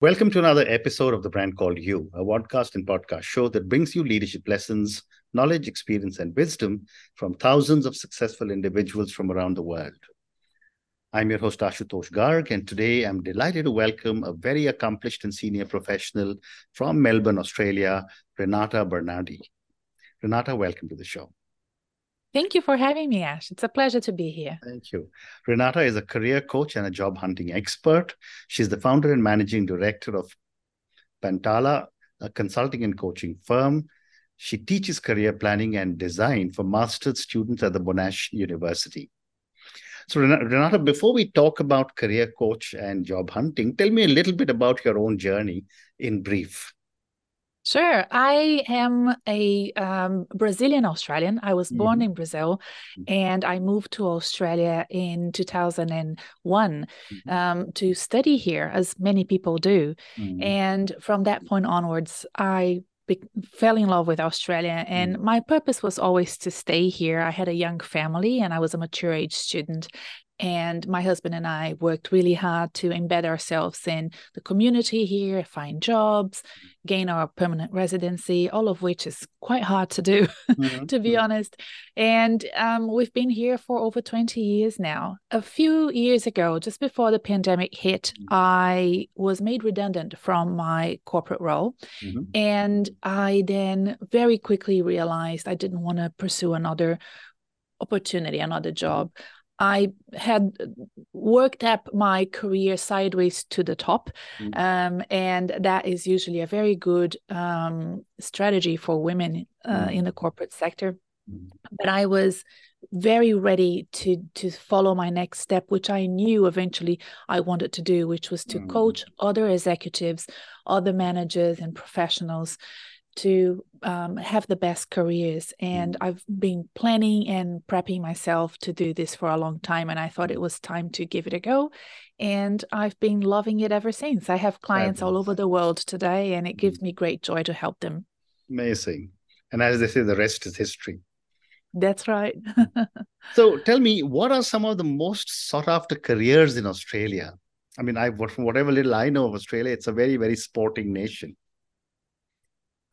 Welcome to another episode of The Brand Called You, a podcast and podcast show that brings you leadership lessons, knowledge, experience, and wisdom from thousands of successful individuals from around the world. I'm your host, Ashutosh Garg, and today I'm delighted to welcome a very accomplished and senior professional from Melbourne, Australia, Renata Bernarde. Renata, welcome to the show. Thank you for having me, Ash. It's a pleasure to be here. Thank you. Renata is a career coach and a job hunting expert. She's the founder and managing director of Pantala, a consulting and coaching firm. She teaches career planning and design for master's students at the Monash University. So, Renata, before we talk about career coach and job hunting, tell me a little bit about your own journey in brief. Sure. I am a um, Brazilian Australian. I was born mm-hmm. in Brazil mm-hmm. and I moved to Australia in 2001 mm-hmm. um, to study here, as many people do. Mm-hmm. And from that point onwards, I be- fell in love with Australia. And mm. my purpose was always to stay here. I had a young family and I was a mature age student. And my husband and I worked really hard to embed ourselves in the community here, find jobs, gain our permanent residency, all of which is quite hard to do, mm-hmm. to be mm-hmm. honest. And um, we've been here for over 20 years now. A few years ago, just before the pandemic hit, mm-hmm. I was made redundant from my corporate role. Mm-hmm. And I then very quickly realized I didn't want to pursue another opportunity, another job. I had worked up my career sideways to the top. Mm. Um, and that is usually a very good um, strategy for women uh, mm. in the corporate sector. Mm. But I was very ready to to follow my next step which i knew eventually i wanted to do which was to mm. coach other executives other managers and professionals to um, have the best careers. And mm. I've been planning and prepping myself to do this for a long time. And I thought it was time to give it a go. And I've been loving it ever since. I have clients all over the world today, and it gives mm. me great joy to help them. Amazing. And as they say, the rest is history. That's right. so tell me, what are some of the most sought after careers in Australia? I mean, I from whatever little I know of Australia, it's a very, very sporting nation.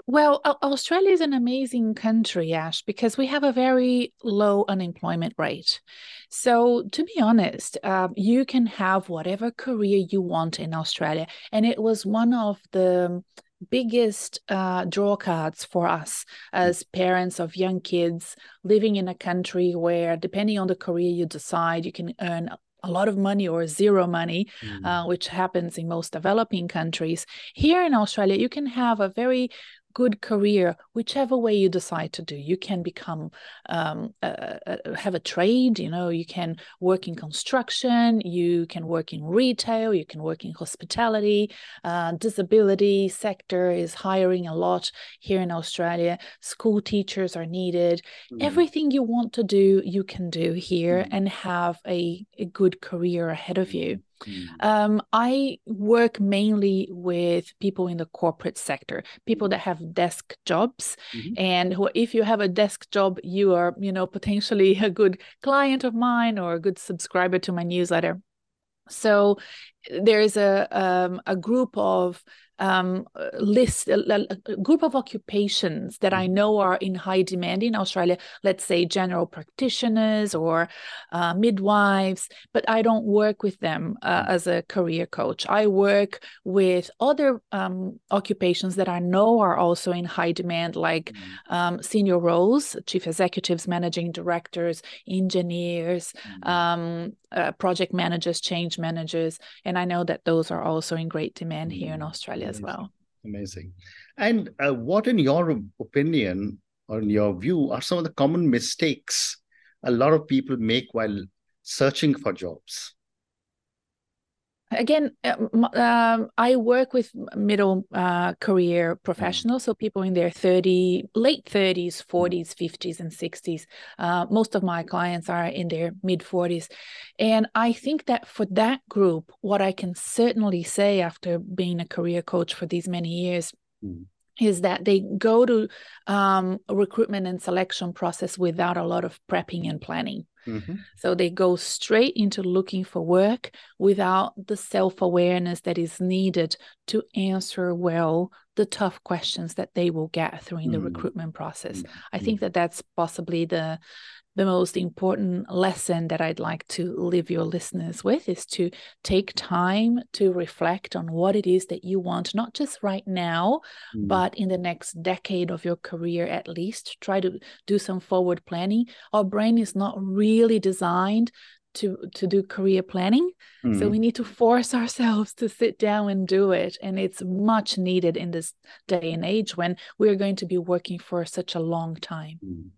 Well, Australia is an amazing country, Ash, because we have a very low unemployment rate. So, to be honest, uh, you can have whatever career you want in Australia. And it was one of the biggest uh, draw cards for us as parents of young kids living in a country where, depending on the career you decide, you can earn a lot of money or zero money, mm. uh, which happens in most developing countries. Here in Australia, you can have a very good career, whichever way you decide to do. You can become, um, uh, uh, have a trade, you know, you can work in construction, you can work in retail, you can work in hospitality. Uh, disability sector is hiring a lot here in Australia. School teachers are needed. Mm. Everything you want to do, you can do here mm. and have a, a good career ahead of you. Mm. Um, I work mainly with people in the corporate sector, people that have desk jobs, mm-hmm. and who, if you have a desk job, you are, you know, potentially a good client of mine or a good subscriber to my newsletter. So there is a um, a group of um, list a, a, group of occupations that I mm-hmm. know are in high demand in Australia. Let's say general practitioners or uh, midwives, but I don't work with them uh, mm-hmm. as a career coach. I work with other um, occupations that I know are also in high demand, like mm-hmm. um, senior roles, chief executives, managing directors, engineers, um, uh, project managers, change managers, and I know that those are also in great demand here in Australia. As well. Amazing. And uh, what, in your opinion or in your view, are some of the common mistakes a lot of people make while searching for jobs? Again uh, um, i work with middle uh, career professionals so people in their 30 late 30s 40s 50s and 60s uh, most of my clients are in their mid 40s and i think that for that group what i can certainly say after being a career coach for these many years mm. Is that they go to um, recruitment and selection process without a lot of prepping and planning. Mm-hmm. So they go straight into looking for work without the self awareness that is needed to answer well the tough questions that they will get through in the mm-hmm. recruitment process. Mm-hmm. I think that that's possibly the the most important lesson that I'd like to leave your listeners with is to take time to reflect on what it is that you want, not just right now, mm. but in the next decade of your career at least. Try to do some forward planning. Our brain is not really designed to to do career planning mm. so we need to force ourselves to sit down and do it and it's much needed in this day and age when we're going to be working for such a long time mm.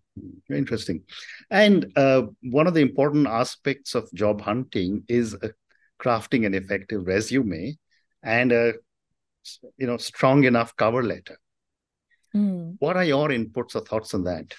Interesting. And uh, one of the important aspects of job hunting is uh, crafting an effective resume and a you know strong enough cover letter. Mm. What are your inputs or thoughts on that?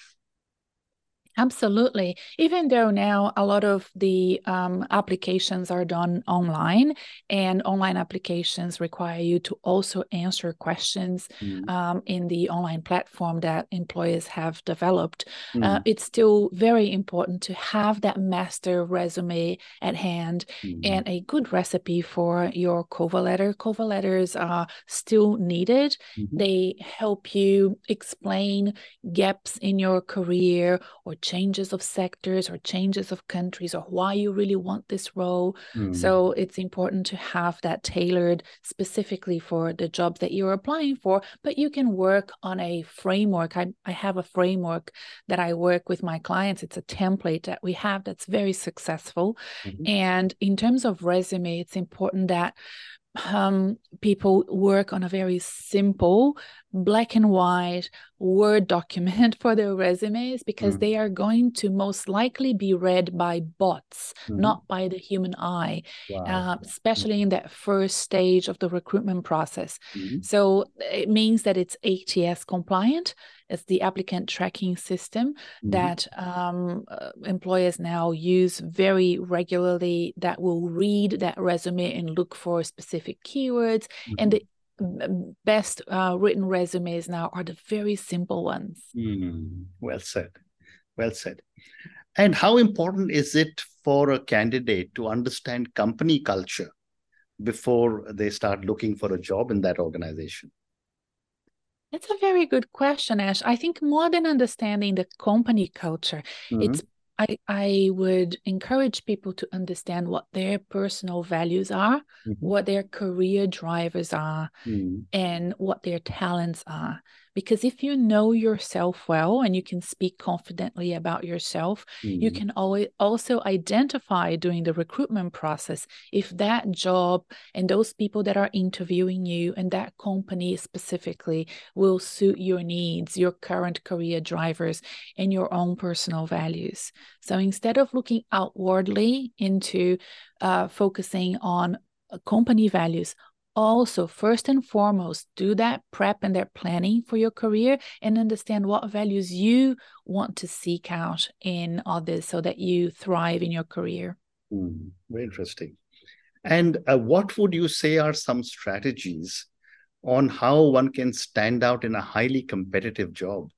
Absolutely. Even though now a lot of the um, applications are done online, and online applications require you to also answer questions mm. um, in the online platform that employers have developed, mm. uh, it's still very important to have that master resume at hand mm. and a good recipe for your cover letter. Cover letters are still needed, mm-hmm. they help you explain gaps in your career or changes of sectors or changes of countries or why you really want this role. Mm. So it's important to have that tailored specifically for the job that you're applying for, but you can work on a framework. I, I have a framework that I work with my clients. It's a template that we have that's very successful. Mm-hmm. And in terms of resume, it's important that um, people work on a very simple black and white Word document for their resumes because mm. they are going to most likely be read by bots, mm. not by the human eye, wow. uh, especially in that first stage of the recruitment process. Mm. So it means that it's ATS compliant. It's the applicant tracking system mm-hmm. that um, uh, employers now use very regularly that will read that resume and look for specific keywords. Mm-hmm. And the best uh, written resumes now are the very simple ones. Mm, well said. Well said. And how important is it for a candidate to understand company culture before they start looking for a job in that organization? That's a very good question, Ash. I think more than understanding the company culture, mm-hmm. it's I, I would encourage people to understand what their personal values are, mm-hmm. what their career drivers are, mm-hmm. and what their talents are. Because if you know yourself well and you can speak confidently about yourself, mm. you can always also identify during the recruitment process if that job and those people that are interviewing you and that company specifically will suit your needs, your current career drivers, and your own personal values. So instead of looking outwardly into uh, focusing on uh, company values, also first and foremost do that prep and that planning for your career and understand what values you want to seek out in others so that you thrive in your career. Mm, very interesting. And uh, what would you say are some strategies on how one can stand out in a highly competitive job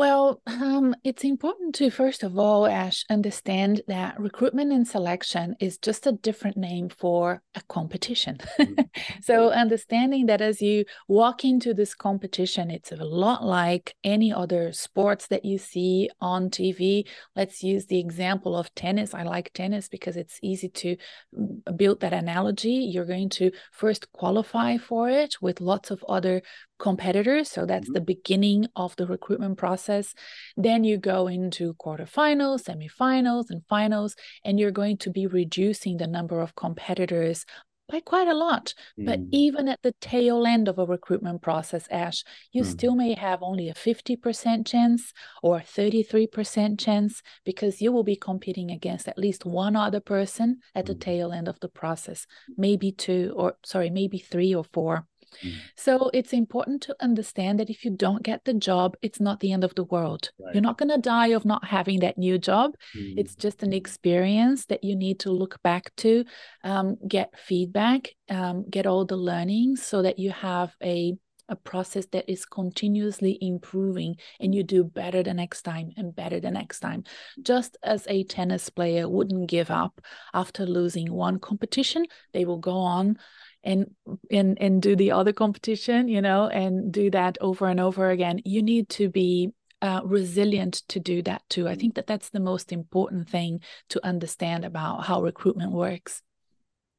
well, um, it's important to, first of all, Ash, understand that recruitment and selection is just a different name for a competition. Mm-hmm. so, understanding that as you walk into this competition, it's a lot like any other sports that you see on TV. Let's use the example of tennis. I like tennis because it's easy to mm, build that analogy. You're going to first qualify for it with lots of other competitors. So that's mm-hmm. the beginning of the recruitment process. Then you go into quarterfinals, semifinals, and finals, and you're going to be reducing the number of competitors by quite a lot. Mm. But even at the tail end of a recruitment process, Ash, you mm. still may have only a 50% chance or 33% chance because you will be competing against at least one other person at the mm. tail end of the process, maybe two or, sorry, maybe three or four. Mm. So it's important to understand that if you don't get the job, it's not the end of the world. Right. You're not going to die of not having that new job. Mm. It's just an experience that you need to look back to, um, get feedback, um, get all the learnings so that you have a a process that is continuously improving and you do better the next time and better the next time. Just as a tennis player wouldn't give up after losing one competition, they will go on and and and do the other competition you know and do that over and over again. You need to be uh, resilient to do that too. I think that that's the most important thing to understand about how recruitment works.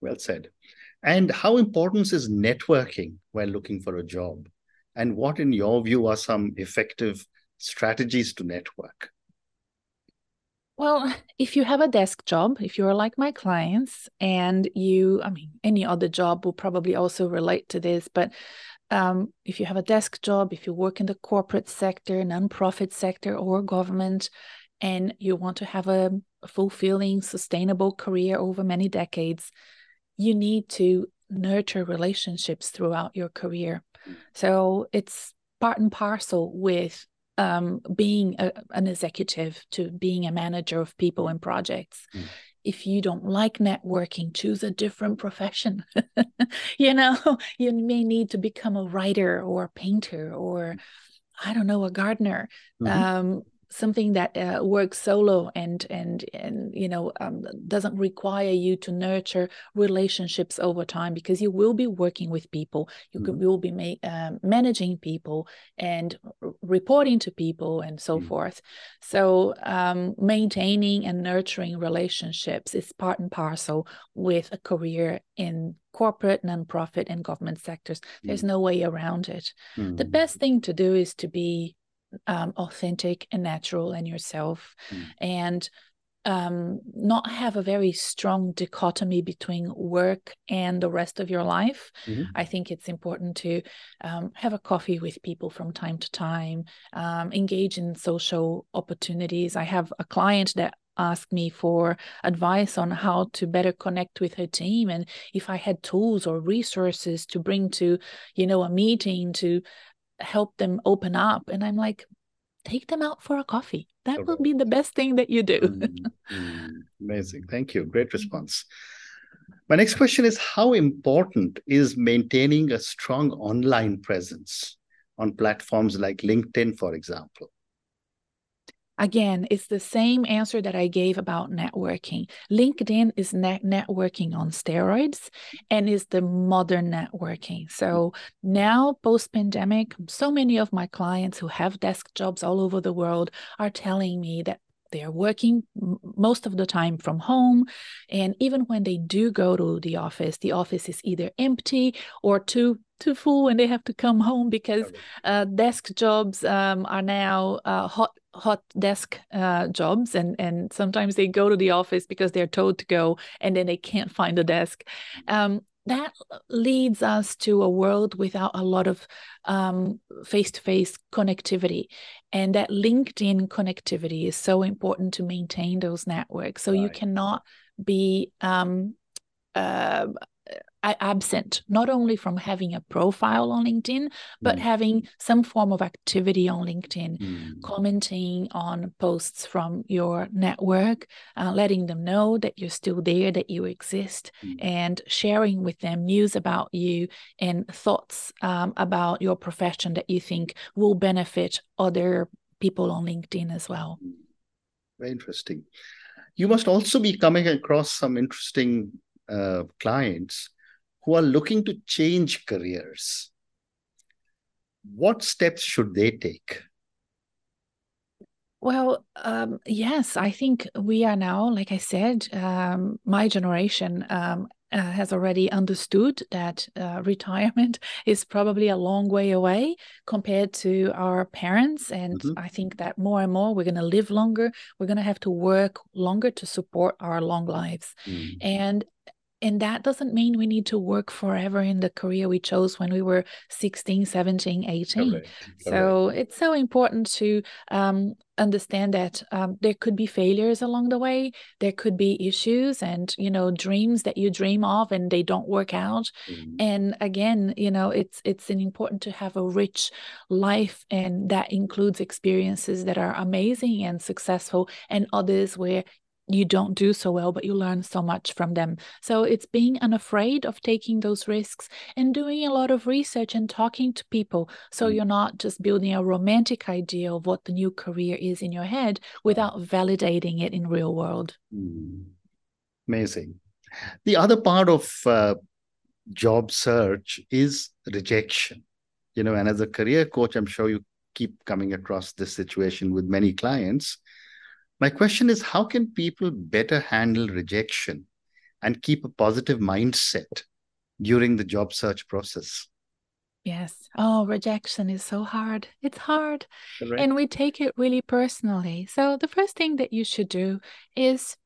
Well said. And how important is networking while looking for a job? And what in your view are some effective strategies to network well, if you have a desk job, if you're like my clients and you, I mean, any other job will probably also relate to this, but um, if you have a desk job, if you work in the corporate sector, nonprofit sector, or government, and you want to have a, fulfilling, sustainable career over many decades, you need to nurture relationships throughout your career. Mm. So it's part and parcel with um, being a, an executive to being a manager of people and projects. Mm. If you don't like networking, choose a different profession. you know, you may need to become a writer or a painter or I don't know, a gardener. Mm-hmm. Um, something that uh, works solo and and and you know um, doesn't require you to nurture relationships over time because you will be working with people you mm-hmm. will be ma- um, managing people and r- reporting to people and so mm-hmm. forth so um, maintaining and nurturing relationships is part and parcel with a career in corporate nonprofit and government sectors there's mm-hmm. no way around it the mm-hmm. best thing to do is to be um, authentic and natural and yourself mm. and um, not have a very strong dichotomy between work and the rest of your life. Mm-hmm. I think it's important to um, have a coffee with people from time to time, um, engage in social opportunities. I have a client that asked me for advice on how to better connect with her team and if I had tools or resources to bring to, you know, a meeting to help them open up. And I'm like, take them out for a coffee. That okay. will be the best thing that you do. mm, amazing. Thank you. Great response. My next question is How important is maintaining a strong online presence on platforms like LinkedIn, for example? Again, it's the same answer that I gave about networking. LinkedIn is net networking on steroids and is the modern networking. So now, post pandemic, so many of my clients who have desk jobs all over the world are telling me that they are working most of the time from home. And even when they do go to the office, the office is either empty or too too full and they have to come home because uh, desk jobs um, are now uh, hot hot desk uh, jobs and and sometimes they go to the office because they're told to go and then they can't find a desk um, that leads us to a world without a lot of um, face-to-face connectivity and that linkedin connectivity is so important to maintain those networks so right. you cannot be um, uh, absent not only from having a profile on LinkedIn, but mm. having some form of activity on LinkedIn, mm. commenting on posts from your network, uh, letting them know that you're still there, that you exist, mm. and sharing with them news about you and thoughts um, about your profession that you think will benefit other people on LinkedIn as well. Mm. Very interesting. You must also be coming across some interesting uh, clients who are looking to change careers, what steps should they take? Well, um, yes, I think we are now, like I said, um, my generation um, uh, has already understood that uh, retirement is probably a long way away compared to our parents. And mm-hmm. I think that more and more we're going to live longer. We're going to have to work longer to support our long lives. Mm. And and that doesn't mean we need to work forever in the career we chose when we were 16 17 18 Correct. so Correct. it's so important to um, understand that um, there could be failures along the way there could be issues and you know dreams that you dream of and they don't work out mm-hmm. and again you know it's it's important to have a rich life and that includes experiences that are amazing and successful and others where you don't do so well, but you learn so much from them. So it's being unafraid of taking those risks and doing a lot of research and talking to people. So mm. you're not just building a romantic idea of what the new career is in your head without validating it in real world. Mm. Amazing. The other part of uh, job search is rejection. You know, and as a career coach, I'm sure you keep coming across this situation with many clients my question is how can people better handle rejection and keep a positive mindset during the job search process? Yes. Oh, rejection is so hard. It's hard. And we take it really personally. So, the first thing that you should do is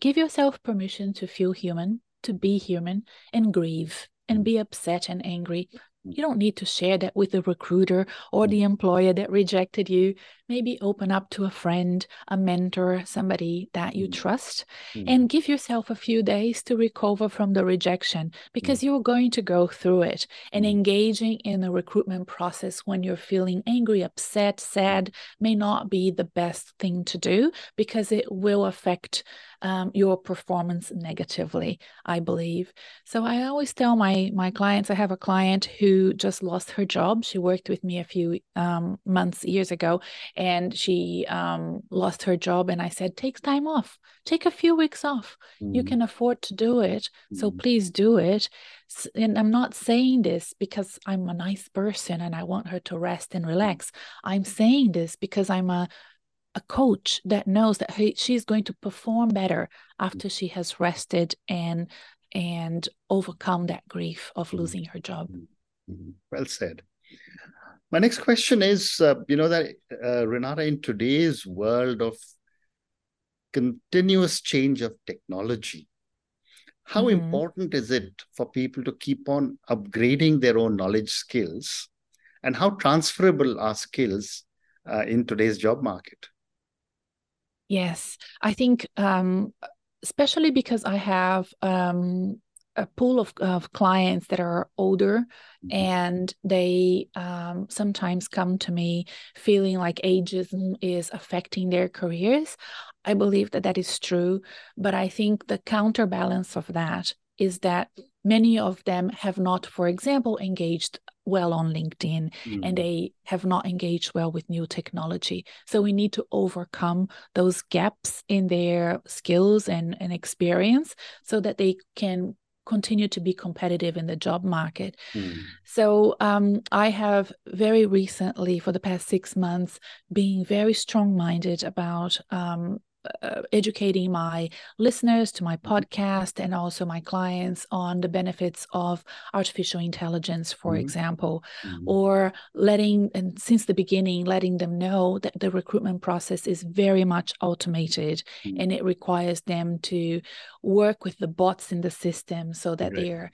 give yourself permission to feel human, to be human, and grieve and hmm. be upset and angry. You don't need to share that with the recruiter or the employer that rejected you maybe open up to a friend, a mentor, somebody that you mm. trust, mm. and give yourself a few days to recover from the rejection because mm. you're going to go through it. And mm. engaging in the recruitment process when you're feeling angry, upset, sad may not be the best thing to do because it will affect um, your performance negatively, I believe. So I always tell my my clients. I have a client who just lost her job. She worked with me a few um, months years ago, and she um, lost her job. And I said, take time off, take a few weeks off. Mm-hmm. You can afford to do it. So mm-hmm. please do it. And I'm not saying this because I'm a nice person and I want her to rest and relax. I'm saying this because I'm a a coach that knows that he, she's going to perform better after she has rested and and overcome that grief of mm-hmm. losing her job. Mm-hmm. Well said. My next question is uh, you know, that uh, Renata, in today's world of continuous change of technology, how mm-hmm. important is it for people to keep on upgrading their own knowledge skills? And how transferable are skills uh, in today's job market? Yes, I think, um, especially because I have um, a pool of, of clients that are older mm-hmm. and they um, sometimes come to me feeling like ageism is affecting their careers. I believe that that is true, but I think the counterbalance of that is that many of them have not, for example, engaged well on LinkedIn mm. and they have not engaged well with new technology. So we need to overcome those gaps in their skills and, and experience so that they can continue to be competitive in the job market. Mm. So um, I have very recently, for the past six months, been very strong minded about um, uh, educating my listeners to my podcast and also my clients on the benefits of artificial intelligence for mm-hmm. example mm-hmm. or letting and since the beginning letting them know that the recruitment process is very much automated mm-hmm. and it requires them to work with the bots in the system so that right.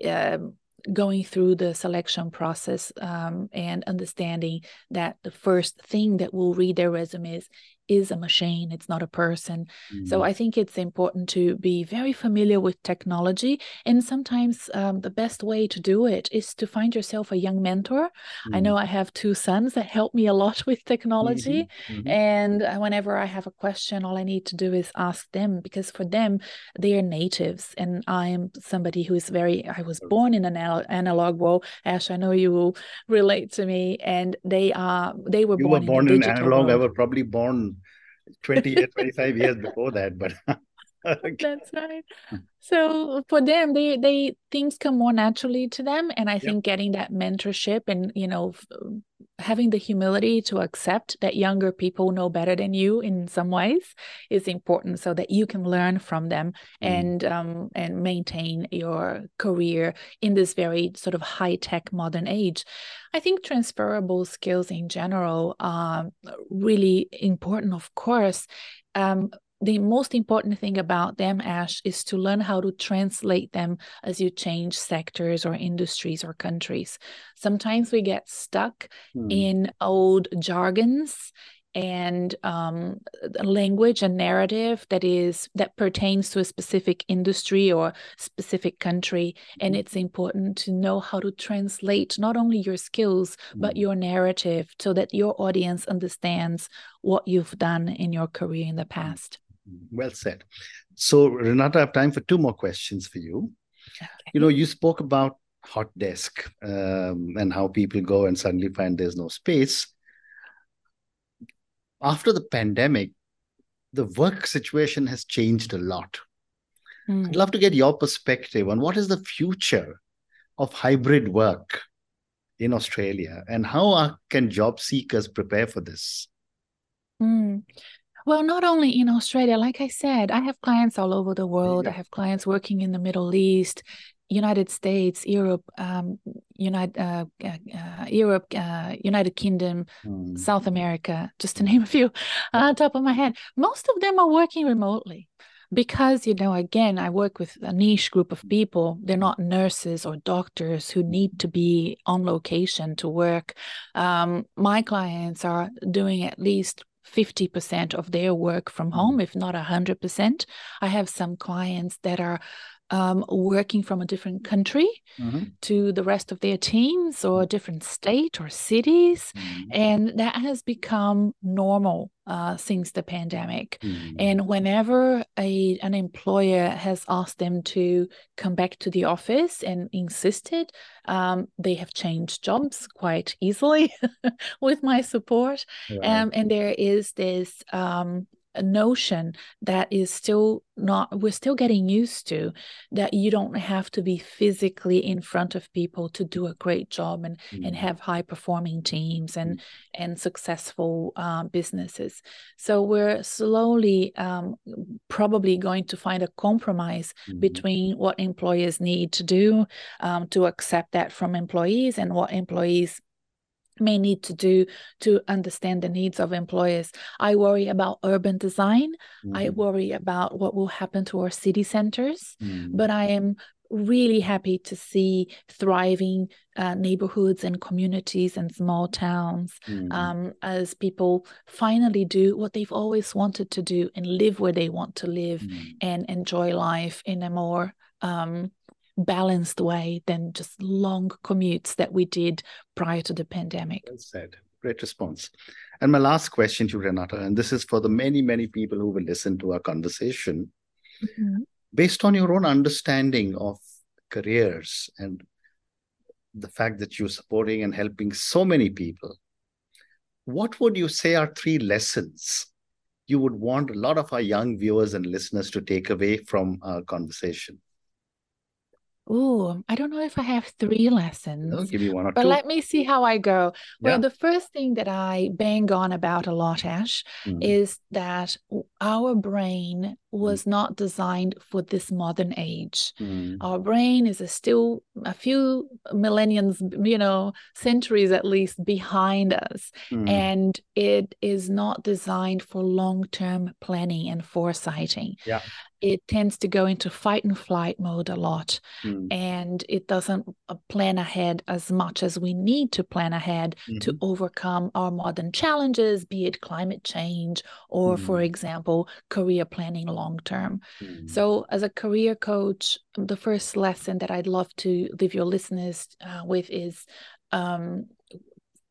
they're um, going through the selection process um, and understanding that the first thing that will read their resumes is a machine, it's not a person. Mm-hmm. So I think it's important to be very familiar with technology. And sometimes um, the best way to do it is to find yourself a young mentor. Mm-hmm. I know I have two sons that help me a lot with technology. Mm-hmm. mm-hmm. And uh, whenever I have a question, all I need to do is ask them because for them, they are natives. And I am somebody who is very, I was born in an analog world. Ash, I know you will relate to me. And they are, they were you born, were born in, in analog. World. I was probably born 20 years, 25 years before that, but okay. that's right. So for them, they they things come more naturally to them, and I yep. think getting that mentorship and you know having the humility to accept that younger people know better than you in some ways is important, so that you can learn from them mm. and um and maintain your career in this very sort of high tech modern age. I think transferable skills in general are really important, of course. Um, the most important thing about them, Ash, is to learn how to translate them as you change sectors or industries or countries. Sometimes we get stuck mm. in old jargons and um, language and narrative that is that pertains to a specific industry or specific country and mm-hmm. it's important to know how to translate not only your skills but your narrative so that your audience understands what you've done in your career in the mm-hmm. past well said so renata i have time for two more questions for you okay. you know you spoke about hot desk um, and how people go and suddenly find there's no space after the pandemic, the work situation has changed a lot. Mm. I'd love to get your perspective on what is the future of hybrid work in Australia and how are, can job seekers prepare for this? Mm. Well, not only in Australia, like I said, I have clients all over the world. I have clients working in the Middle East, United States, Europe, um, United uh, uh, uh, Europe, uh, United Kingdom, mm. South America, just to name a few on top of my head. Most of them are working remotely because you know again i work with a niche group of people they're not nurses or doctors who need to be on location to work um, my clients are doing at least 50% of their work from home if not 100% i have some clients that are um, working from a different country mm-hmm. to the rest of their teams or a different state or cities. Mm-hmm. And that has become normal uh, since the pandemic. Mm-hmm. And whenever a, an employer has asked them to come back to the office and insisted, um, they have changed jobs quite easily with my support. Right. Um, and there is this um, notion that is still not we're still getting used to that you don't have to be physically in front of people to do a great job and mm. and have high performing teams and mm. and successful um, businesses so we're slowly um, probably going to find a compromise mm. between what employers need to do um, to accept that from employees and what employees may need to do to understand the needs of employers. I worry about urban design. Mm-hmm. I worry about what will happen to our city centers. Mm-hmm. But I am really happy to see thriving uh, neighborhoods and communities and small towns mm-hmm. um, as people finally do what they've always wanted to do and live where they want to live mm-hmm. and enjoy life in a more um, balanced way than just long commutes that we did prior to the pandemic. Well said. Great response. And my last question to Renata, and this is for the many, many people who will listen to our conversation. Mm-hmm. Based on your own understanding of careers and the fact that you're supporting and helping so many people, what would you say are three lessons you would want a lot of our young viewers and listeners to take away from our conversation? Oh, I don't know if I have three lessons. I'll give you one or but two. let me see how I go. Well, yeah. the first thing that I bang on about a lot, Ash, mm. is that our brain was not designed for this modern age. Mm. Our brain is a still a few millenniums, you know, centuries at least behind us. Mm. And it is not designed for long term planning and foresighting. Yeah it tends to go into fight and flight mode a lot mm. and it doesn't uh, plan ahead as much as we need to plan ahead mm-hmm. to overcome our modern challenges be it climate change or for example career planning long term mm. so as a career coach the first lesson that i'd love to leave your listeners uh, with is um,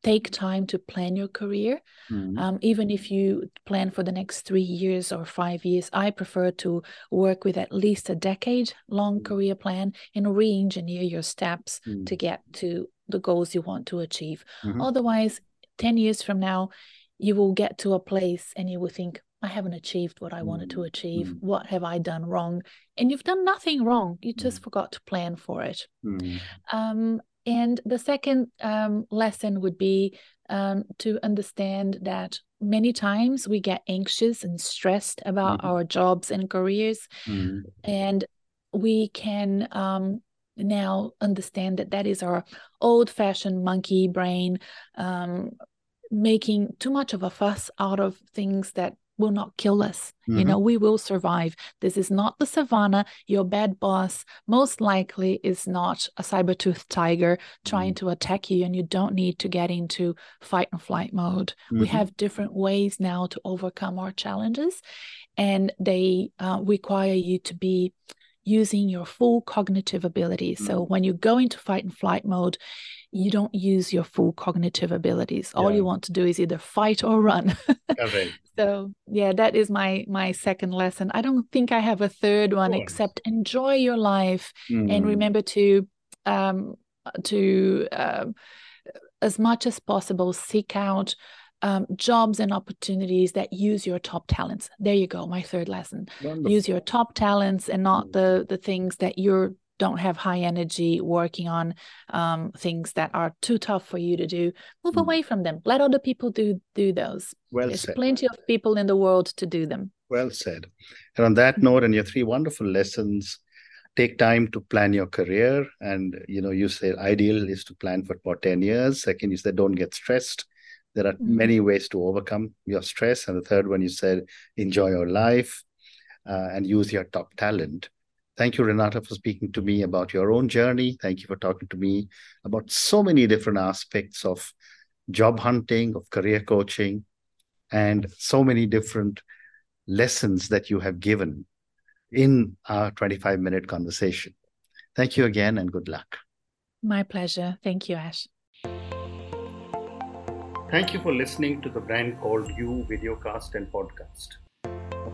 take time to plan your career. Mm-hmm. Um, even if you plan for the next three years or five years, I prefer to work with at least a decade long mm-hmm. career plan and re engineer your steps mm-hmm. to get to the goals you want to achieve. Mm-hmm. Otherwise, 10 years from now, you will get to a place and you will think, I haven't achieved what I wanted to mm-hmm. achieve. Mm-hmm. What have I done wrong? And you've done nothing wrong. You just forgot to plan for it. Um, and the second um, lesson would be um, to understand that many times we get anxious and stressed about mm-hmm. our jobs and careers. Mm-hmm. And we can um, now understand that that is our old fashioned monkey brain um, making too much of a fuss out of things that will not kill us. Mm-hmm. You know, we will survive. This is not the savannah. Your bad boss most likely is not a saber-toothed tiger trying mm-hmm. to attack you, and you don't need to get into fight and flight mode. Mm-hmm. We have different ways now to overcome our challenges, and they uh, require you to be using your full cognitive ability. So mm-hmm. when you go into fight and flight mode, you don't use your full cognitive abilities. All you want to do is either fight or run. So yeah, that is my my second lesson. I don't think I have a third one except enjoy your life mm. and remember to um to um, as much as possible seek out um, jobs and opportunities that use your top talents. There you go, my third lesson. Wonderful. Use your top talents and not mm. the the things that you don't have high energy working on um, things that are too tough for you to do. Move mm. away from them. Let other people do do those. Well There's said. plenty of people in the world to do them. Well said. And on that note, and your three wonderful lessons, take time to plan your career and you know you say ideal is to plan for about 10 years second you said don't get stressed there are mm-hmm. many ways to overcome your stress. And the third one, you said, enjoy your life uh, and use your top talent. Thank you, Renata, for speaking to me about your own journey. Thank you for talking to me about so many different aspects of job hunting, of career coaching, and so many different lessons that you have given in our 25 minute conversation. Thank you again and good luck. My pleasure. Thank you, Ash. Thank you for listening to the brand called You videocast and podcast, a